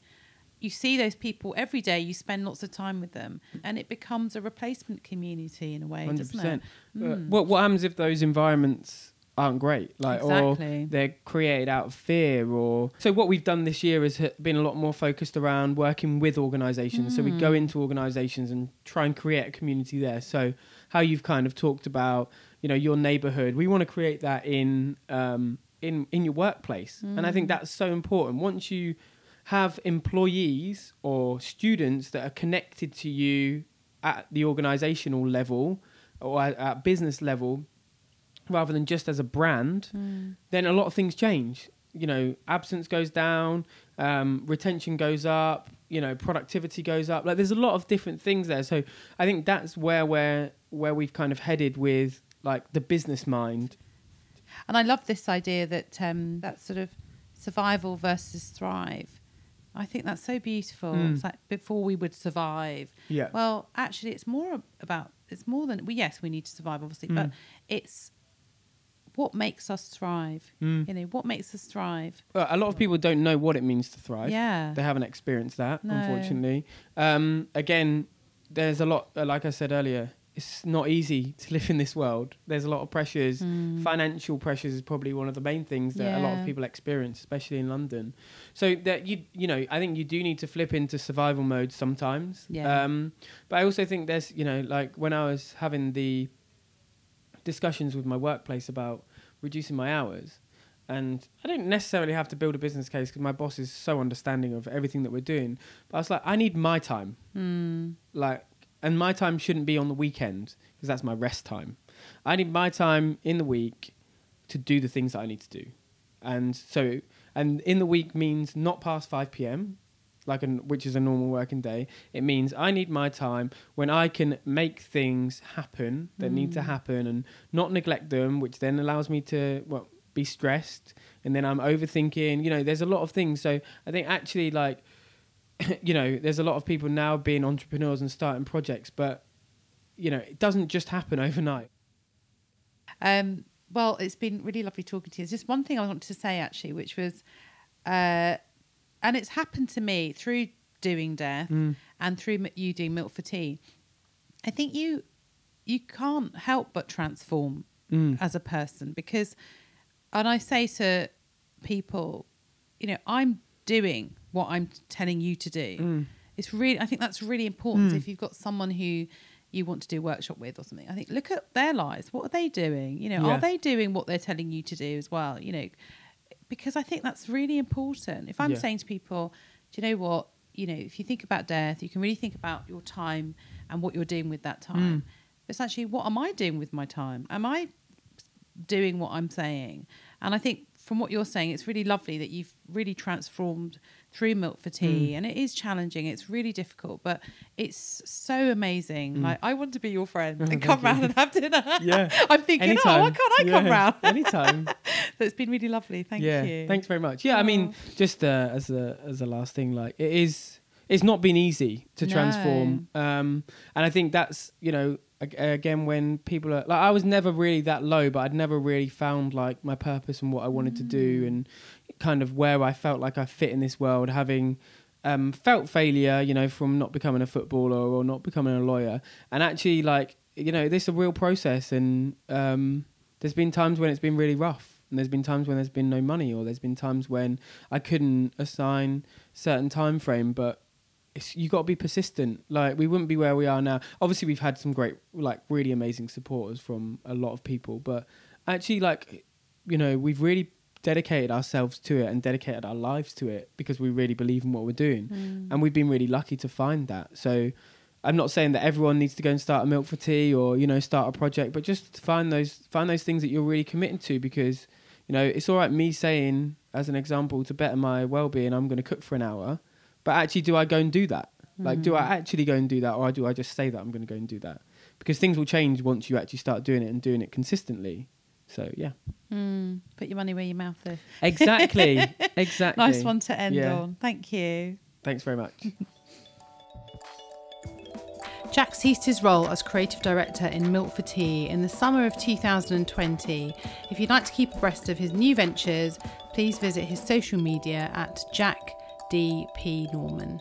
You see those people every day. You spend lots of time with them, and it becomes a replacement community in a way, Hundred doesn't it? Mm. What what happens if those environments aren't great, like Exactly. or they're created out of fear, or so what we've done this year has been a lot more focused around working with organisations. So we go Mm. into organisations and try and create a community there. So how you've kind of talked about, you know, your neighbourhood, we want to create that in um, in in your workplace, and I think Mm. that's so important. Once you have employees or students that are connected to you at the organizational level or at, at business level rather than just as a brand Mm. then a lot of things change you know absence goes down um, retention goes up you know productivity goes up like there's a lot of different things there so i think that's where we're where we've kind of headed with like the business mind And I love this idea that um, that sort of survival versus thrive. I think that's so beautiful. Mm. It's like before we would survive. yeah Well, actually, it's more about it's more than well, yes, we need to survive, obviously, but Mm. it's what makes us thrive. Mm. You know, what makes us thrive. Well, a lot of people don't know what it means to thrive Yeah. They haven't experienced that, No. unfortunately. Um, again, there's a lot, uh, like I said earlier, it's not easy to live in this world. There's a lot of pressures. Mm. Financial pressures is probably one of the main things that a lot of people experience, especially in London. So that you, you know, I think you do need to flip into survival mode sometimes. Yeah. Um, but I also think there's, you know, like when I was having the discussions with my workplace about reducing my hours. And I don't necessarily have to build a business case because my boss is so understanding of everything that we're doing. But I was like, I need my time. Mm. Like, and my time shouldn't be on the weekend because that's my rest time. I need my time in the week to do the things that I need to do. And so, and in the week means not past 5 p.m., like an, which is a normal working day. It means I need my time when I can make things happen that need to Mm. happen and not neglect them, which then allows me to well be stressed and then I'm overthinking. You know, there's a lot of things. So I think actually like you know, there's a lot of people now being entrepreneurs and starting projects, but you know, it doesn't just happen overnight. Um, well, it's been really lovely talking to you. There's just one thing I wanted to say actually, which was, uh, and it's happened to me through doing death Mm. and through you doing milk for tea. I think you you can't help but transform Mm. as a person because, and I say to people, you know, I'm doing what I'm telling you to do. Mm. it's really i think that's really important Mm. if you've got someone who you want to do a workshop with or something i think look at their lives what are they doing you know Yeah. are they doing what they're telling you to do as well you know because i think that's really important if i'm Yeah. saying to people do you know what you know if you think about death you can really think about your time and what you're doing with that time Mm. it's actually what am i doing with my time am i doing what i'm saying and i think from what you're saying it's really lovely that you've really transformed through milk for tea Mm. and it is challenging it's really difficult but it's so amazing Mm. like i want to be your friend and come round and have dinner Yeah. i'm thinking oh why can't i come round Anytime. so it's been really lovely thank yeah. you Thanks very much. Yeah, I mean, just uh, as a as a last thing, like it is, it's not been easy to No. transform. Um, and I think that's you know again when people are like I was never really that low, but I'd never really found like my purpose and what I wanted to do Mm. and kind of where I felt like I fit in this world, having. Um, felt failure, you know, from not becoming a footballer or not becoming a lawyer, and actually, like, you know, this is a real process, and um, there's been times when it's been really rough and there's been times when there's been no money or there's been times when i couldn't assign certain time frame but you got to be persistent like we wouldn't be where we are now obviously we've had some great like really amazing supporters from a lot of people but actually like you know we've really dedicated ourselves to it and dedicated our lives to it because we really believe in what we're doing Mm. and we've been really lucky to find that. So I'm not saying that everyone needs to go and start a milk for tea or you know start a project, but just find those find those things that you're really committed to because you know it's all right me saying as an example to better my well-being I'm going to cook for an hour, but actually do I go and do that? Like do I Mm. actually go and do that or do I just say that I'm going to go and do that? Because things will change once you actually start doing it and doing it consistently. So yeah. Mm. put your money where your mouth is Exactly. exactly. nice one to end Yeah. on thank you Thanks very much. Jack ceased his role as creative director in Milk for Tea in the summer of 2020. If you'd like to keep abreast of his new ventures, please visit his social media at Jack D. P. Norman.